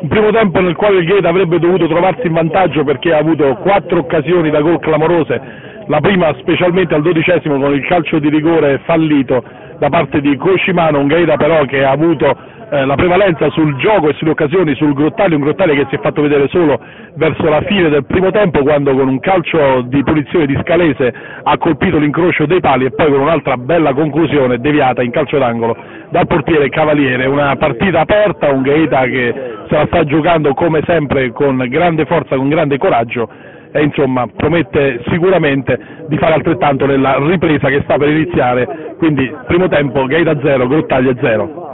Un primo tempo nel quale il Gate avrebbe dovuto trovarsi in vantaggio perché ha avuto quattro occasioni da gol clamorose, la prima specialmente al dodicesimo con il calcio di rigore fallito da parte di Coscimano, un Gaeta però che ha avuto eh, la prevalenza sul gioco e sulle occasioni sul Grottaglie, un Grottaglie che si è fatto vedere solo verso la fine del primo tempo quando con un calcio di punizione di Scalese ha colpito l'incrocio dei pali e poi con un'altra bella conclusione deviata in calcio d'angolo dal portiere Cavaliere, una partita aperta, un Gaeta che la sta giocando come sempre con grande forza, con grande coraggio e insomma promette sicuramente di fare altrettanto nella ripresa che sta per iniziare, quindi primo tempo Gaeta 0, Grottaglie 0.